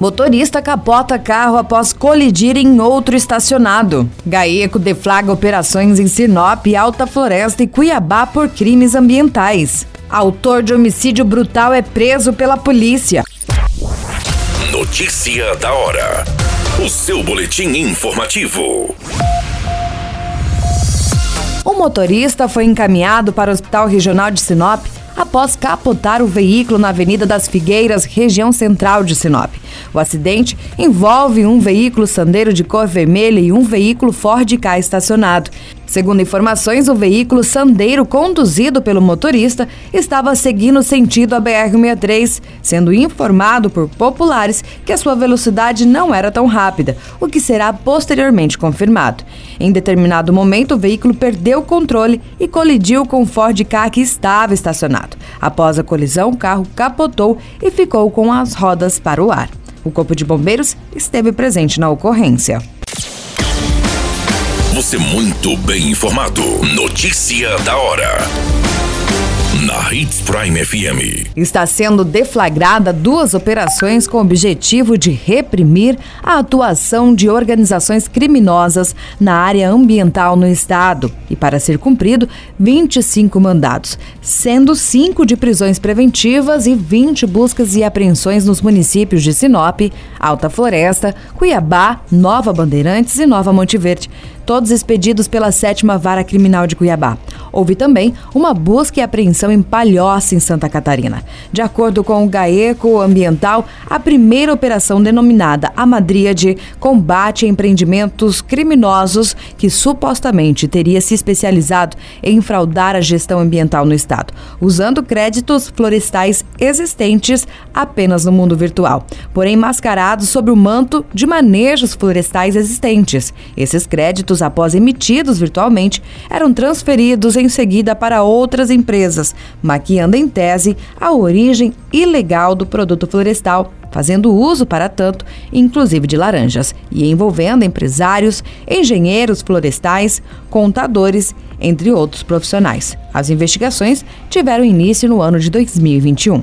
Motorista capota carro após colidir em outro estacionado. Gaeco deflaga operações em Sinop, Alta Floresta e Cuiabá por crimes ambientais. Autor de homicídio brutal é preso pela polícia. Notícia da hora. O seu boletim informativo. O motorista foi encaminhado para o Hospital Regional de Sinop após capotar o veículo na Avenida das Figueiras, região central de Sinop. O acidente envolve um veículo sandeiro de cor vermelha e um veículo Ford Ka estacionado. Segundo informações, o veículo sandeiro conduzido pelo motorista estava seguindo sentido a BR-63, sendo informado por populares que a sua velocidade não era tão rápida, o que será posteriormente confirmado. Em determinado momento, o veículo perdeu o controle e colidiu com o Ford Ka que estava estacionado. Após a colisão, o carro capotou e ficou com as rodas para o ar. O Corpo de Bombeiros esteve presente na ocorrência. Você muito bem informado. Notícia da hora. Na Hits Prime FM. Está sendo deflagrada duas operações com o objetivo de reprimir a atuação de organizações criminosas na área ambiental no estado. E para ser cumprido, 25 mandados, sendo 5 de prisões preventivas e 20 buscas e apreensões nos municípios de Sinop, Alta Floresta, Cuiabá, Nova Bandeirantes e Nova Monte Verde todos expedidos pela sétima vara criminal de Cuiabá. Houve também uma busca e apreensão em Palhoça, em Santa Catarina. De acordo com o GAECO Ambiental, a primeira operação denominada Amadríade combate a empreendimentos criminosos que supostamente teria se especializado em fraudar a gestão ambiental no estado, usando créditos florestais existentes apenas no mundo virtual, porém mascarados sob o manto de manejos florestais existentes. Esses créditos, após emitidos virtualmente, eram transferidos em em seguida para outras empresas, maquiando em tese a origem ilegal do produto florestal, fazendo uso para tanto, inclusive de laranjas, e envolvendo empresários, engenheiros florestais, contadores, entre outros profissionais. As investigações tiveram início no ano de 2021.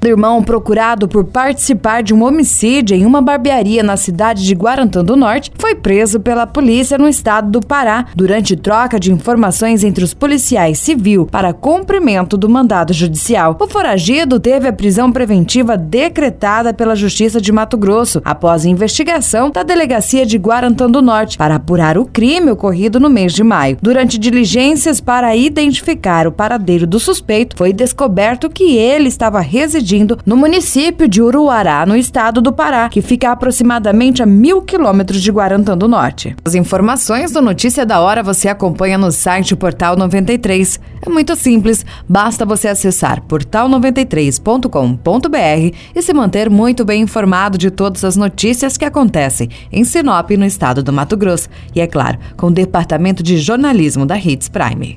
O irmão procurado por participar de um homicídio em uma barbearia na cidade de Guarantã do Norte foi preso pela polícia no estado do Pará durante troca de informações entre os policiais civil para cumprimento do mandado judicial. O foragido teve a prisão preventiva decretada pela Justiça de Mato Grosso após investigação da delegacia de Guarantã do Norte para apurar o crime ocorrido no mês de maio. Durante diligências para identificar o paradeiro do suspeito, foi descoberto que ele estava residindo residindo no município de Uruará, no estado do Pará, que fica aproximadamente a mil quilômetros de Guarantã do Norte. As informações do Notícia da Hora você acompanha no site Portal 93. É muito simples, basta você acessar portal93.com.br e se manter muito bem informado de todas as notícias que acontecem em Sinop, no estado do Mato Grosso. E é claro, com o departamento de jornalismo da Hits Prime.